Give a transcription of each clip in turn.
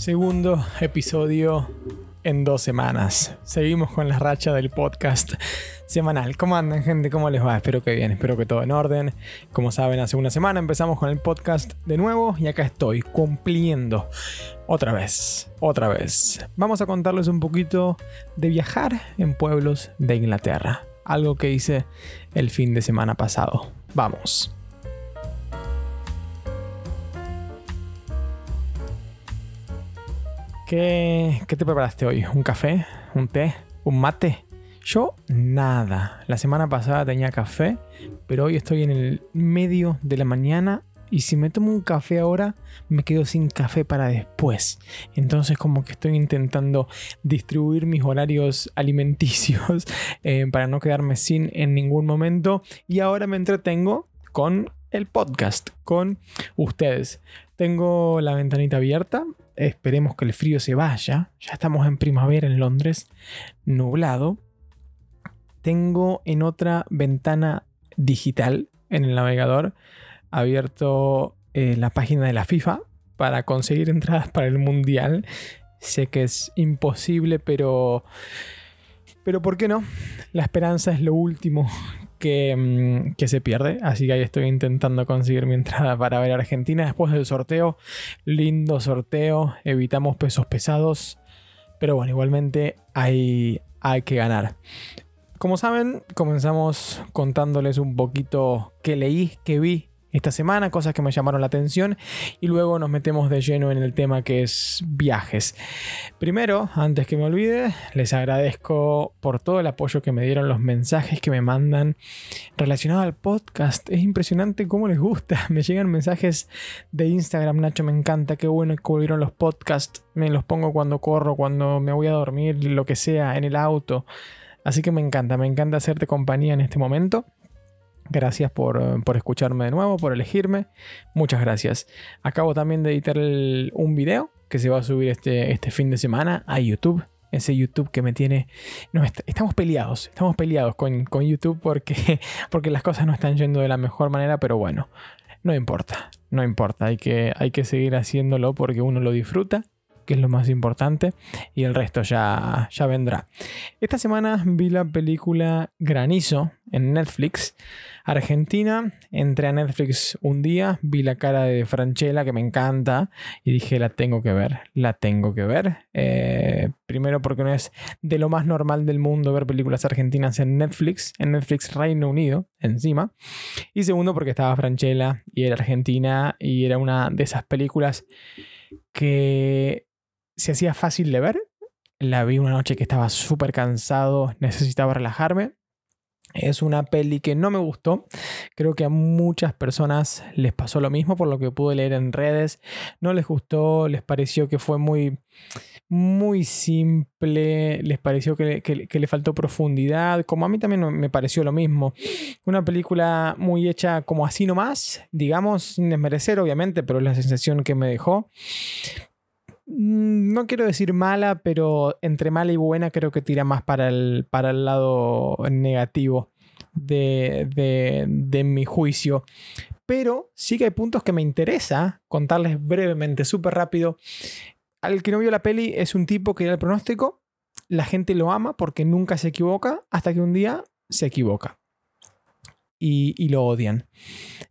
Segundo episodio en dos semanas. Seguimos con la racha del podcast semanal. ¿Cómo andan, gente? ¿Cómo les va? Espero que bien, espero que todo en orden. Como saben, hace una semana empezamos con el podcast de nuevo y acá estoy cumpliendo otra vez, otra vez. Vamos a contarles un poquito de viajar en pueblos de Inglaterra. Algo que hice el fin de semana pasado. Vamos. ¿Qué, te preparaste hoy? ¿Un café? ¿Un té? ¿Un mate? Yo nada. La semana pasada tenía café, pero hoy estoy en el medio de la mañana y si me tomo un café ahora me quedo sin café para después. Entonces como que estoy intentando distribuir mis horarios alimenticios eh, para no quedarme sin en ningún momento y ahora me entretengo con el podcast, con ustedes. Tengo la ventanita abierta, Esperemos que el frío se vaya. Ya estamos en primavera en Londres, nublado. Tengo en otra ventana digital en el navegador abierto eh, la página de la FIFA para conseguir entradas para el Mundial. Sé que es imposible, pero... Pero ¿por qué no? La esperanza es lo último Mm, que, se pierde. Así que ahí estoy intentando conseguir mi entrada para ver Argentina después del sorteo. Lindo sorteo. Evitamos pesos pesados. Pero bueno, igualmente hay, hay que ganar. Como saben, comenzamos contándoles un poquito qué leí, qué vi esta semana, cosas que me llamaron la atención y luego nos metemos de lleno en el tema que es viajes. Primero, antes que me olvide, les agradezco por todo el apoyo que me dieron, los mensajes que me mandan relacionados al podcast. Es impresionante cómo les gusta. Me llegan mensajes de Instagram, Nacho, me encanta, qué bueno que volvieron los podcasts. Me los pongo cuando corro, cuando me voy a dormir, lo que sea, en el auto. Así que me encanta, me encanta hacerte compañía en este momento. Gracias por, escucharme de nuevo, por elegirme. Muchas gracias. Acabo también de editar un video que se va a subir este, este fin de semana a YouTube. Ese YouTube que me tiene... No, estamos peleados, estamos peleados con, YouTube porque, porque las cosas no están yendo de la mejor manera, pero bueno, no importa, no importa, hay que, hay que seguir haciéndolo porque uno lo disfruta que es lo más importante, y el resto ya, ya vendrá. Esta semana vi la película Granizo en Netflix. Argentina, entré a Netflix un día, vi la cara de Franchella que me encanta y dije la tengo que ver, la tengo que ver. Eh, primero porque no es de lo más normal del mundo ver películas argentinas en Netflix, en Netflix Reino Unido encima. Y segundo porque estaba Franchella y era argentina y era una de esas películas que se hacía fácil de ver. La vi una noche que estaba súper cansado, necesitaba relajarme. Es una peli que no me gustó. Creo que a muchas personas les pasó lo mismo por lo que pude leer en redes. No les gustó, les pareció que fue muy, muy simple, les pareció que, que le faltó profundidad, como a mí también me pareció lo mismo. Una película muy hecha como así nomás, digamos, sin desmerecer obviamente, pero es la sensación que me dejó. Mm, no quiero decir mala, pero entre mala y buena creo que tira más para el, para el lado negativo de, de, mi juicio. Pero sí que hay puntos que me interesa contarles brevemente, súper rápido. Al que no vio la peli es un tipo que da el pronóstico, la gente lo ama porque nunca se equivoca, hasta que un día se equivoca. Y, y lo odian.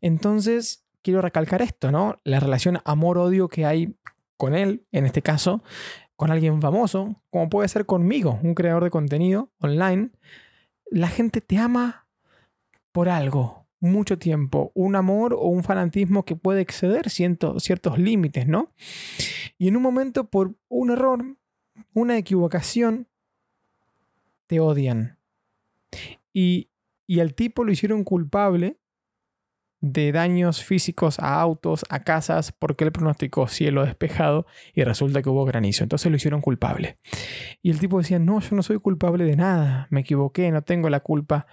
Entonces, quiero recalcar esto, ¿no? La relación amor-odio que hay con él, en este caso, con alguien famoso, como puede ser conmigo, un creador de contenido online, la gente te ama por algo, mucho tiempo, un amor o un fanatismo que puede exceder ciertos límites, ¿no? Y en un momento, por un error, una equivocación, te odian. Y, y al tipo lo hicieron culpable de daños físicos a autos, a casas, porque él pronosticó cielo despejado y resulta que hubo granizo. Entonces lo hicieron culpable. Y el tipo decía, no, yo no soy culpable de nada, me equivoqué, no tengo la culpa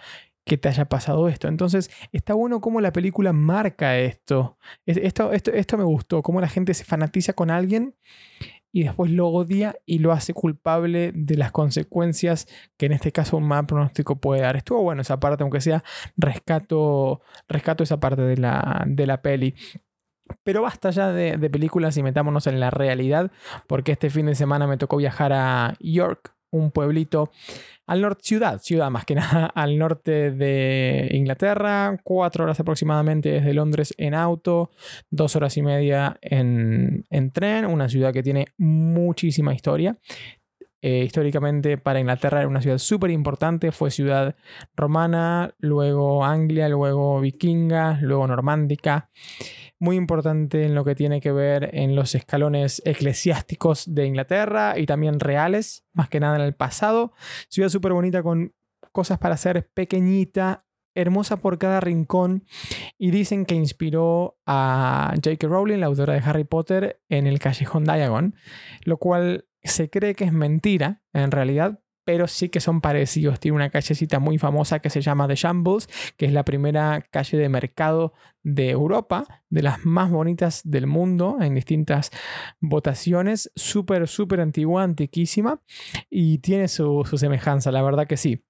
que te haya pasado esto. Entonces está bueno cómo la película marca esto. Esto, esto, esto me gustó, cómo la gente se fanatiza con alguien y después lo odia y lo hace culpable de las consecuencias que en este caso un mal pronóstico puede dar. Estuvo bueno esa parte, aunque sea rescato, rescato esa parte de la, de la peli. Pero basta ya de, de, películas y metámonos en la realidad, porque este fin de semana me tocó viajar a York, un pueblito al norte, ciudad, ciudad más que nada, al norte de Inglaterra, cuatro horas aproximadamente desde Londres en auto, dos horas y media en, en tren, una ciudad que tiene muchísima historia. Eh, históricamente para Inglaterra era una ciudad súper importante, fue ciudad romana, luego Anglia, luego vikinga, luego normándica. Muy importante en lo que tiene que ver en los escalones eclesiásticos de Inglaterra y también reales, más que nada en el pasado. Ciudad súper bonita con cosas para hacer, pequeñita, hermosa por cada rincón y dicen que inspiró a J.K. Rowling, la autora de Harry Potter, en el callejón Diagon, lo cual se cree que es mentira en realidad, pero sí que son parecidos. Tiene una callecita muy famosa que se llama The Shambles, que es la primera calle de mercado de Europa, de las más bonitas del mundo en distintas votaciones. Súper, súper antigua, antiquísima y tiene su, su semejanza, la verdad que sí.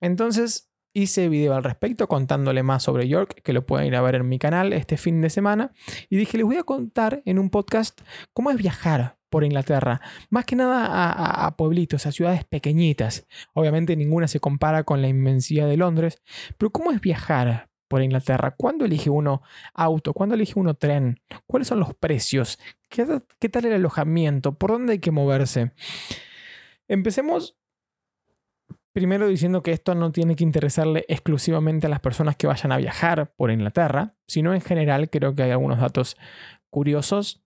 Entonces, hice video al respecto contándole más sobre York, que lo pueden ir a ver en mi canal este fin de semana. Y dije, les voy a contar en un podcast cómo es viajar por Inglaterra, más que nada a, pueblitos, a ciudades pequeñitas. Obviamente ninguna se compara con la inmensidad de Londres, pero ¿cómo es viajar por Inglaterra? ¿Cuándo elige uno auto? ¿Cuándo elige uno tren? ¿Cuáles son los precios? ¿Qué, qué tal el alojamiento? ¿Por dónde hay que moverse? Empecemos Primero diciendo que esto no tiene que interesarle exclusivamente a las personas que vayan a viajar por Inglaterra, sino en general creo que hay algunos datos curiosos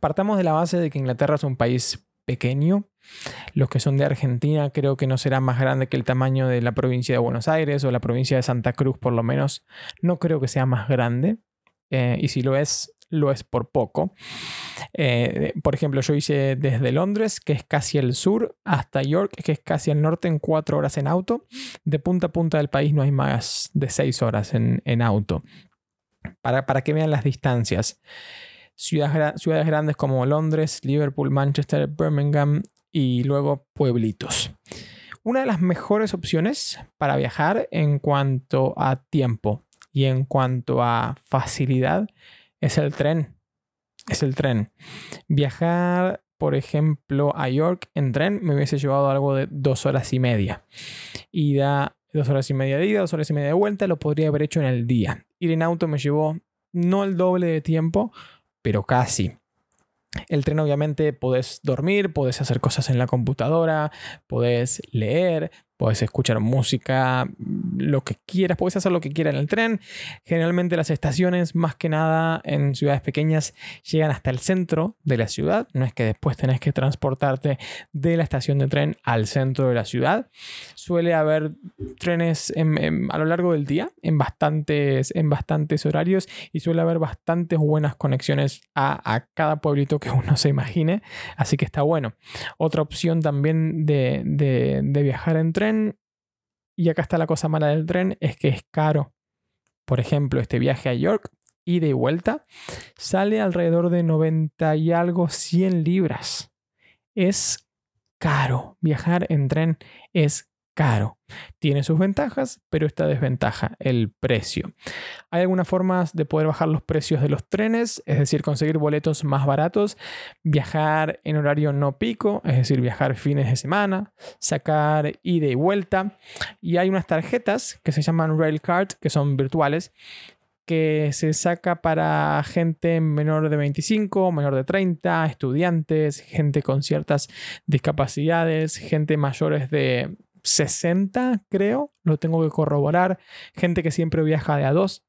Partamos de la base de que Inglaterra es un país pequeño. Los que son de Argentina creo que no será más grande que el tamaño de la provincia de Buenos Aires o la provincia de Santa Cruz por lo menos. No creo que sea más grande. Eh, y si lo es, lo es por poco. Eh, por ejemplo, yo hice desde Londres, que es casi el sur, hasta York, que es casi el norte, en cuatro horas en auto. De punta a punta del país no hay más de seis horas en, auto. Para, para que vean las distancias ciudades, grandes como Londres, Liverpool, Manchester, Birmingham y luego pueblitos. Una de las mejores opciones para viajar en cuanto a tiempo y en cuanto a facilidad es el tren. Es el tren. Viajar, por ejemplo, a York en tren me hubiese llevado algo de dos horas y media. Ida, dos horas y media de ida, dos horas y media de vuelta, lo podría haber hecho en el día. Ir en auto me llevó no el doble de tiempo, pero casi. El tren obviamente podés dormir, podés hacer cosas en la computadora, podés leer, Puedes escuchar música, lo que quieras, puedes hacer lo que quieras en el tren. Generalmente las estaciones, más que nada en ciudades pequeñas, llegan hasta el centro de la ciudad. No es que después tenés que transportarte de la estación de tren al centro de la ciudad. Suele haber trenes a lo largo del día, en bastantes, en bastantes horarios, y suele haber bastantes buenas conexiones a, cada pueblito que uno se imagine. Así que está bueno. Otra opción también de, de viajar en tren y acá está la cosa mala del tren, es que es caro. Por ejemplo, este viaje a York, ida y vuelta, sale alrededor de 90 y algo 100 libras. Es caro. Viajar en tren es caro. Tiene sus ventajas, pero esta desventaja, el precio. Hay algunas formas de poder bajar los precios de los trenes, es decir, conseguir boletos más baratos, viajar en horario no pico, es decir, viajar fines de semana, sacar ida y vuelta. Y hay unas tarjetas que se llaman Railcard, que son virtuales, que se saca para gente menor de 25, menor de 30, estudiantes, gente con ciertas discapacidades, gente mayores de 60, creo, lo tengo que corroborar, gente que siempre viaja de a dos,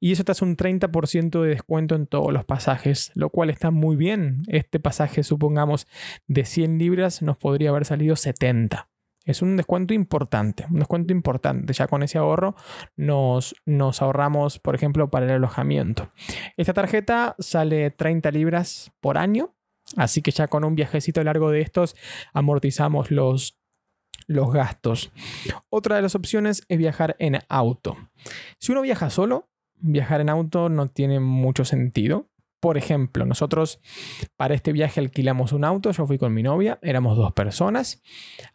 y eso te hace un 30% de descuento en todos los pasajes, lo cual está muy bien. Este pasaje, supongamos, de 100 libras nos podría haber salido 70. Es un descuento importante, un descuento importante. Ya con ese ahorro nos, nos ahorramos, por ejemplo, para el alojamiento. Esta tarjeta sale 30 libras por año, así que ya con un viajecito largo de estos amortizamos los los gastos. Otra de las opciones es viajar en auto. Si uno viaja solo, viajar en auto no tiene mucho sentido. Por ejemplo, nosotros para este viaje alquilamos un auto, yo fui con mi novia, éramos dos personas,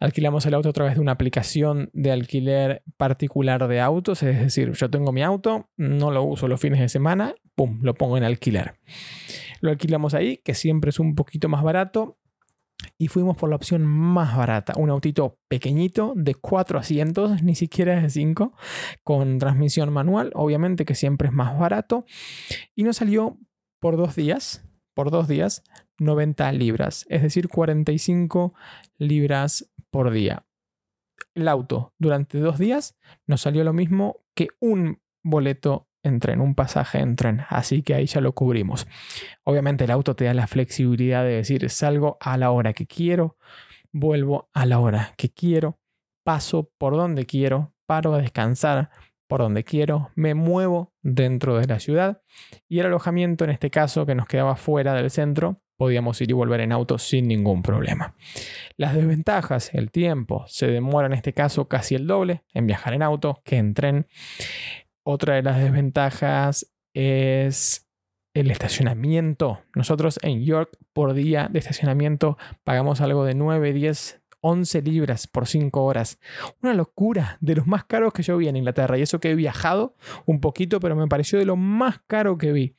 alquilamos el auto a través de una aplicación de alquiler particular de autos, es decir, yo tengo mi auto, no lo uso los fines de semana, ¡pum!, lo pongo en alquiler. Lo alquilamos ahí, que siempre es un poquito más barato. Y fuimos por la opción más barata, un autito pequeñito de cuatro asientos, ni siquiera de cinco, con transmisión manual, obviamente que siempre es más barato. Y nos salió por dos días, por dos días, 90 libras, es decir, 45 libras por día. El auto durante dos días nos salió lo mismo que un boleto en tren, un pasaje en tren, así que ahí ya lo cubrimos. Obviamente el auto te da la flexibilidad de decir, salgo a la hora que quiero, vuelvo a la hora que quiero, paso por donde quiero, paro a descansar por donde quiero, me muevo dentro de la ciudad y el alojamiento en este caso que nos quedaba fuera del centro podíamos ir y volver en auto sin ningún problema. Las desventajas, el tiempo, se demora en este caso casi el doble en viajar en auto que en tren. Otra de las desventajas es el estacionamiento. Nosotros en York por día de estacionamiento pagamos algo de 9, 10, 11 libras por 5 horas. Una locura, de los más caros que yo vi en Inglaterra. Y eso que he viajado un poquito, pero me pareció de lo más caro que vi.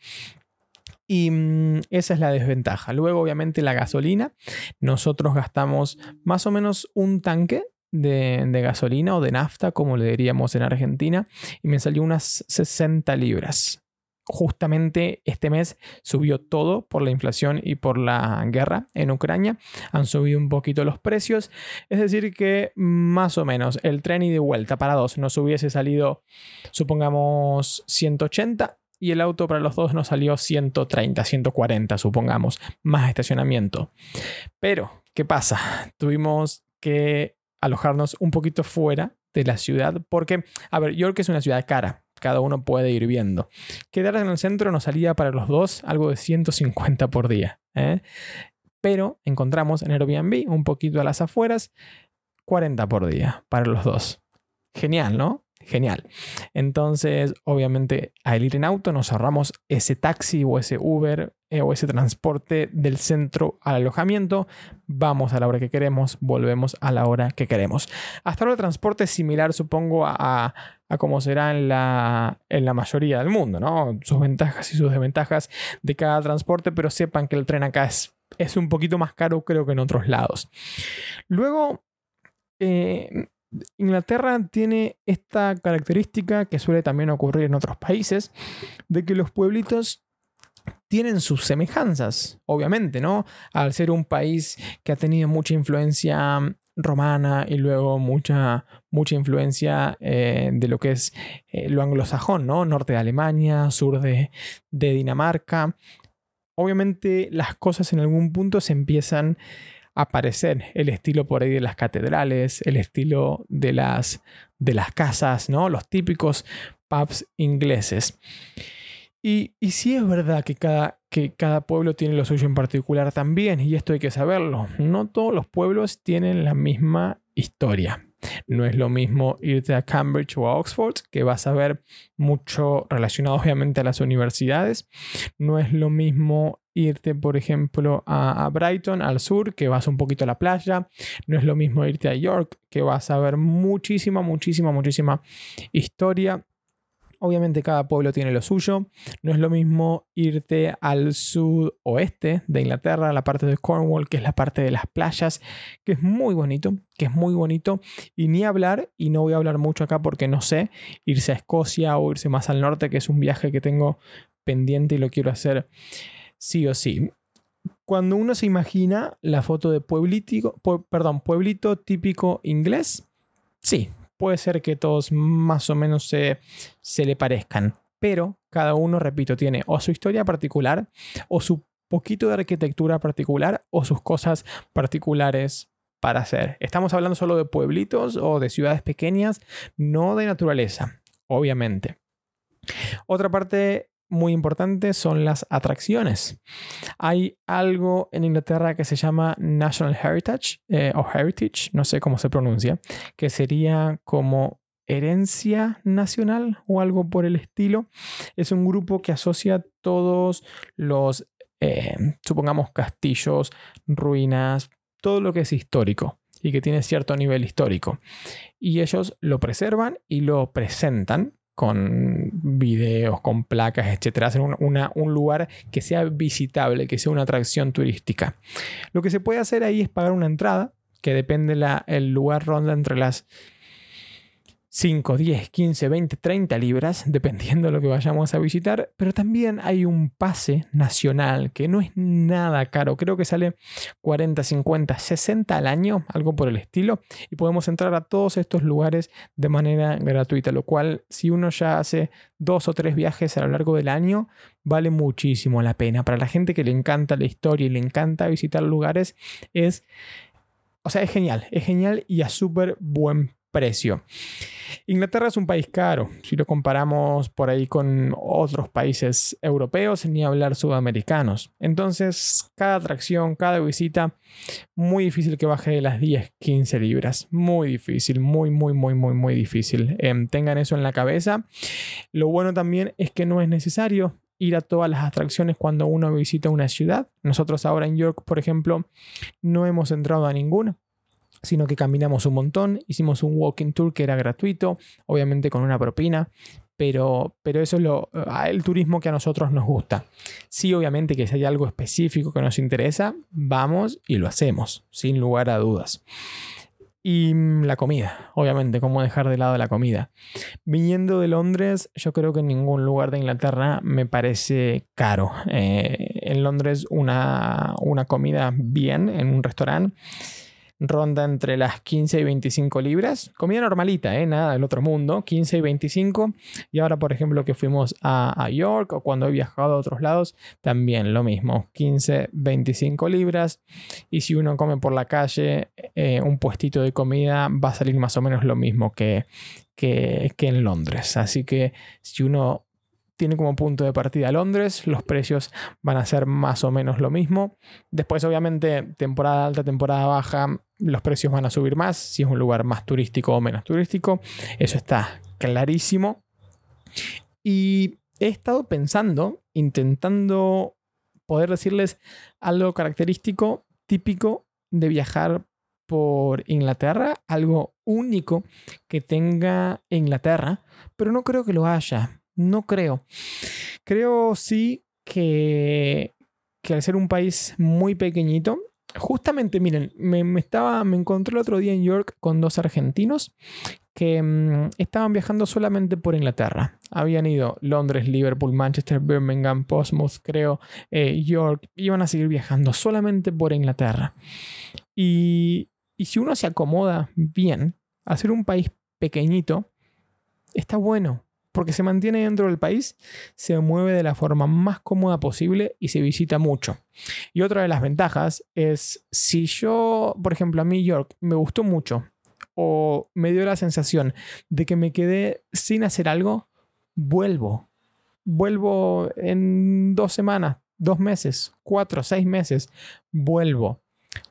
Y mm, esa es la desventaja. Luego, obviamente, la gasolina. Nosotros gastamos más o menos un tanque de, gasolina o de nafta, como le diríamos en Argentina, y me salió unas 60 libras. Justamente este mes subió todo por la inflación y por la guerra en Ucrania. Han subido un poquito los precios. Es decir, que más o menos el tren y de vuelta para dos nos hubiese salido, supongamos, 180 y el auto para los dos nos salió 130, 140, supongamos, más estacionamiento. Pero, ¿qué pasa? Tuvimos que alojarnos un poquito fuera de la ciudad porque, a ver, York es una ciudad cara, cada uno puede ir viendo. Quedar en el centro nos salía para los dos algo de 150 por día. ¿eh? Pero encontramos en Airbnb, un poquito a las afueras, 40 por día para los dos. Genial, ¿no? Genial. Entonces, obviamente, al ir en auto nos ahorramos ese taxi o ese Uber eh, o ese transporte del centro al alojamiento. Vamos a la hora que queremos, volvemos a la hora que queremos. Hasta ahora el transporte es similar, supongo, a, a como será en la, en la mayoría del mundo, ¿no? Sus ventajas y sus desventajas de cada transporte, pero sepan que el tren acá es, es un poquito más caro, creo que en otros lados. Luego, eh, Inglaterra tiene esta característica que suele también ocurrir en otros países, de que los pueblitos tienen sus semejanzas, obviamente, ¿no? Al ser un país que ha tenido mucha influencia romana y luego mucha, mucha influencia eh, de lo que es eh, lo anglosajón, ¿no? Norte de Alemania, sur de, de Dinamarca. Obviamente las cosas en algún punto se empiezan aparecer el estilo por ahí de las catedrales, el estilo de las, de las casas, ¿no? Los típicos pubs ingleses. Y, y sí es verdad que cada, que cada pueblo tiene lo suyo en particular también, y esto hay que saberlo. No todos los pueblos tienen la misma historia. No es lo mismo irte a Cambridge o a Oxford, que vas a ver mucho relacionado obviamente a las universidades. No es lo mismo irte, por ejemplo, a, Brighton, al sur, que vas un poquito a la playa. No es lo mismo irte a York, que vas a ver muchísima, muchísima, muchísima historia. Obviamente cada pueblo tiene lo suyo. No es lo mismo irte al sudoeste de Inglaterra, la parte de Cornwall, que es la parte de las playas, que es muy bonito, que es muy bonito. Y ni hablar, y no voy a hablar mucho acá porque no sé, irse a Escocia o irse más al norte, que es un viaje que tengo pendiente y lo quiero hacer sí o sí. Cuando uno se imagina la foto de pueblito, perdón, pueblito típico inglés, sí, puede ser que todos más o menos se, se le parezcan, pero cada uno, repito, tiene o su historia particular, o su poquito de arquitectura particular, o sus cosas particulares para hacer. Estamos hablando solo de pueblitos o de ciudades pequeñas, no de naturaleza, obviamente. Otra parte muy importante son las atracciones. Hay algo en Inglaterra que se llama National Heritage eh, o Heritage, no sé cómo se pronuncia, que sería como herencia nacional o algo por el estilo. Es un grupo que asocia todos los, eh, supongamos, castillos, ruinas, todo lo que es histórico y que tiene cierto nivel histórico. Y ellos lo preservan y lo presentan con videos, con placas, etcétera. Hacer un, lugar que sea visitable, que sea una atracción turística. Lo que se puede hacer ahí es pagar una entrada, que depende el lugar ronda entre las 5, 10, 15, 20, 30 libras, dependiendo de lo que vayamos a visitar, pero también hay un pase nacional que no es nada caro, creo que sale 40, 50, 60 al año, algo por el estilo, y podemos entrar a todos estos lugares de manera gratuita, lo cual si uno ya hace dos o tres viajes a lo largo del año, vale muchísimo la pena. Para la gente que le encanta la historia y le encanta visitar lugares, es... O sea, es genial, es genial y a súper buen precio. Inglaterra es un país caro, si lo comparamos por ahí con otros países europeos, ni hablar sudamericanos. Entonces, cada atracción, cada visita, muy difícil que baje de las 10, 15 libras. Muy difícil, muy, muy, muy, muy, muy difícil. Em, tengan eso en la cabeza. Lo bueno también es que no es necesario ir a todas las atracciones cuando uno visita una ciudad. Nosotros ahora en York, por ejemplo, no hemos entrado a ninguna sino que caminamos un montón, hicimos un walking tour que era gratuito, obviamente con una propina, pero, pero eso es lo, ah, el turismo que a nosotros nos gusta. Sí, obviamente que si hay algo específico que nos interesa, vamos y lo hacemos, sin lugar a dudas. Y mm, la comida, obviamente, cómo dejar de lado la comida. Viniendo de Londres, yo creo que en ningún lugar de Inglaterra me parece caro. Eh, en Londres una, una comida bien en un restaurante ronda entre las 15 y 25 libras. Comida normalita, ¿eh? nada del otro mundo, 15 y 25. Y ahora, por ejemplo, que fuimos a, York o cuando he viajado a otros lados, también lo mismo, 15, 25 libras. Y si uno come por la calle, eh, un puestito de comida va a salir más o menos lo mismo que, que, que en Londres. Así que si uno tiene como punto de partida Londres, los precios van a ser más o menos lo mismo. Después, obviamente, temporada alta, temporada baja, los precios van a subir más, si es un lugar más turístico o menos turístico, eso está clarísimo. Y he estado pensando, intentando poder decirles algo característico, típico de viajar por Inglaterra, algo único que tenga Inglaterra, pero no creo que lo haya. No creo. Creo sí que, que al ser un país muy pequeñito, justamente miren, me, estaba, me encontré el otro día en York con dos argentinos que mm, estaban viajando solamente por Inglaterra. Habían ido Londres, Liverpool, Manchester, Birmingham, Portsmouth, creo, eh, York. Iban a seguir viajando solamente por Inglaterra. Y, y si uno se acomoda bien, hacer un país pequeñito, está bueno porque se mantiene dentro del país, se mueve de la forma más cómoda posible y se visita mucho. Y otra de las ventajas es si yo, por ejemplo, a mí York me gustó mucho o me dio la sensación de que me quedé sin hacer algo, vuelvo. Vuelvo en dos semanas, dos meses, cuatro, seis meses, vuelvo.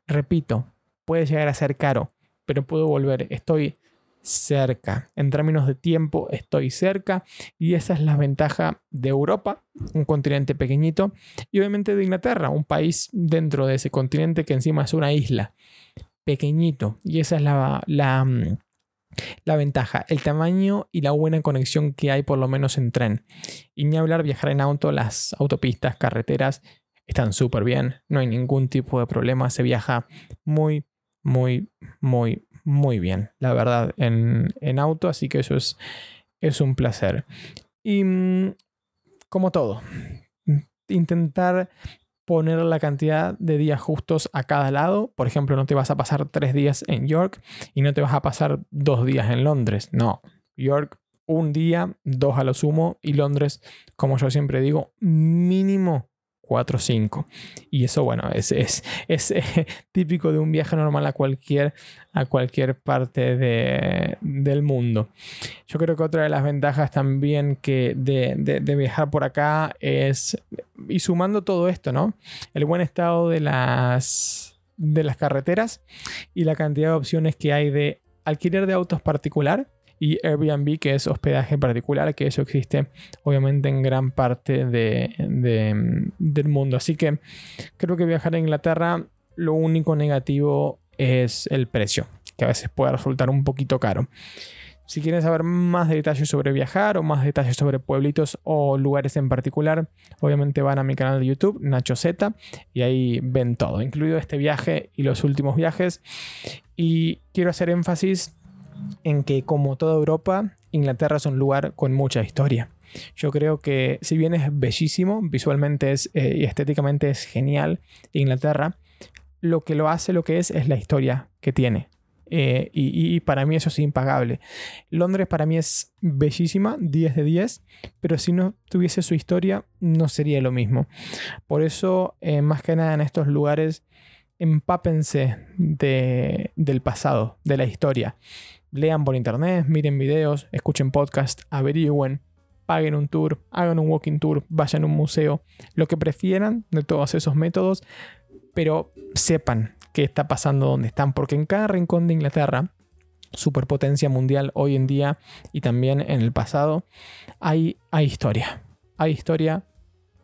Repito, puede llegar a ser caro, pero puedo volver. Estoy cerca. En términos de tiempo estoy cerca y esa es la ventaja de Europa, un continente pequeñito, y obviamente de Inglaterra, un país dentro de ese continente que encima es una isla, pequeñito. Y esa es la, la, mm, la ventaja, el tamaño y la buena conexión que hay por lo menos en tren. Y ni hablar viajar en auto, las autopistas, carreteras están súper bien, no hay ningún tipo de problema, se viaja muy, muy, muy, muy bien, la verdad, en, auto, así que eso es, es un placer. Y mm, como todo, intentar poner la cantidad de días justos a cada lado. Por ejemplo, no te vas a pasar tres días en York y no te vas a pasar dos días en Londres. No, York un día, dos a lo sumo y Londres, como yo siempre digo, mínimo 4 o 5. Y eso, bueno, es, es, es eh, típico de un viaje normal a cualquier, a cualquier parte de, del mundo. Yo creo que otra de las ventajas también que de, de, viajar por acá es, y sumando todo esto, ¿no? El buen estado de las, de las carreteras y la cantidad de opciones que hay de alquiler de autos particular y Airbnb, que es hospedaje particular, que eso existe obviamente en gran parte de, del mundo. Así que creo que viajar a Inglaterra, lo único negativo es el precio, que a veces puede resultar un poquito caro. Si quieren saber más detalles sobre viajar o más detalles sobre pueblitos o lugares en particular, obviamente van a mi canal de YouTube, Nacho Z, y ahí ven todo, incluido este viaje y los últimos viajes. Y quiero hacer énfasis en que como toda Europa, Inglaterra es un lugar con mucha historia. Yo creo que si bien es bellísimo, visualmente es, eh, y estéticamente es genial, Inglaterra, lo que lo hace lo que es es la historia que tiene. Eh, y, para mí eso es impagable. Londres para mí es bellísima, 10 de 10, pero si no tuviese su historia no sería lo mismo. Por eso, eh, más que nada en estos lugares, empápense de, del pasado, de la historia. Lean por internet, miren videos, escuchen podcast, averigüen, paguen un tour, hagan un walking tour, vayan a un museo, lo que prefieran de todos esos métodos, pero sepan qué está pasando donde están, porque en cada rincón de Inglaterra, superpotencia mundial hoy en día y también en el pasado, hay, hay historia. Hay historia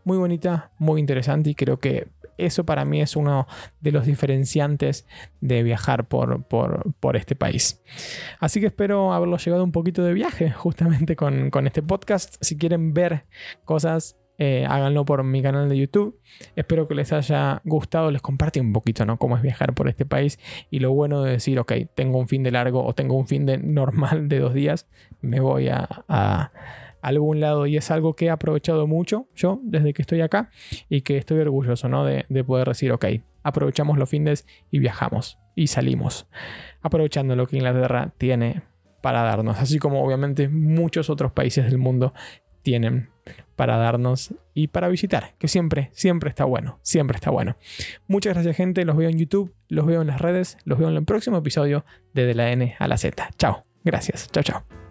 muy bonita, muy interesante y creo que eso para mí es uno de los diferenciantes de viajar por, por, este país. Así que espero haberlo llegado un poquito de viaje justamente con, este podcast. Si quieren ver cosas eh, háganlo por mi canal de YouTube. Espero que les haya gustado, les comparte un poquito, ¿no? Cómo es viajar por este país y lo bueno de decir, ok, tengo un fin de largo o tengo un fin de normal de dos días, me voy a algún lado y es algo que he aprovechado mucho yo desde que estoy acá y que estoy orgulloso ¿no? de, poder decir, ok, aprovechamos los fines y viajamos y salimos, aprovechando lo que Inglaterra tiene para darnos, así como obviamente muchos otros países del mundo tienen para darnos y para visitar, que siempre, siempre está bueno, siempre está bueno. Muchas gracias gente, los veo en YouTube, los veo en las redes, los veo en el próximo episodio de De la N a la Z. Chao, gracias, chao, chao.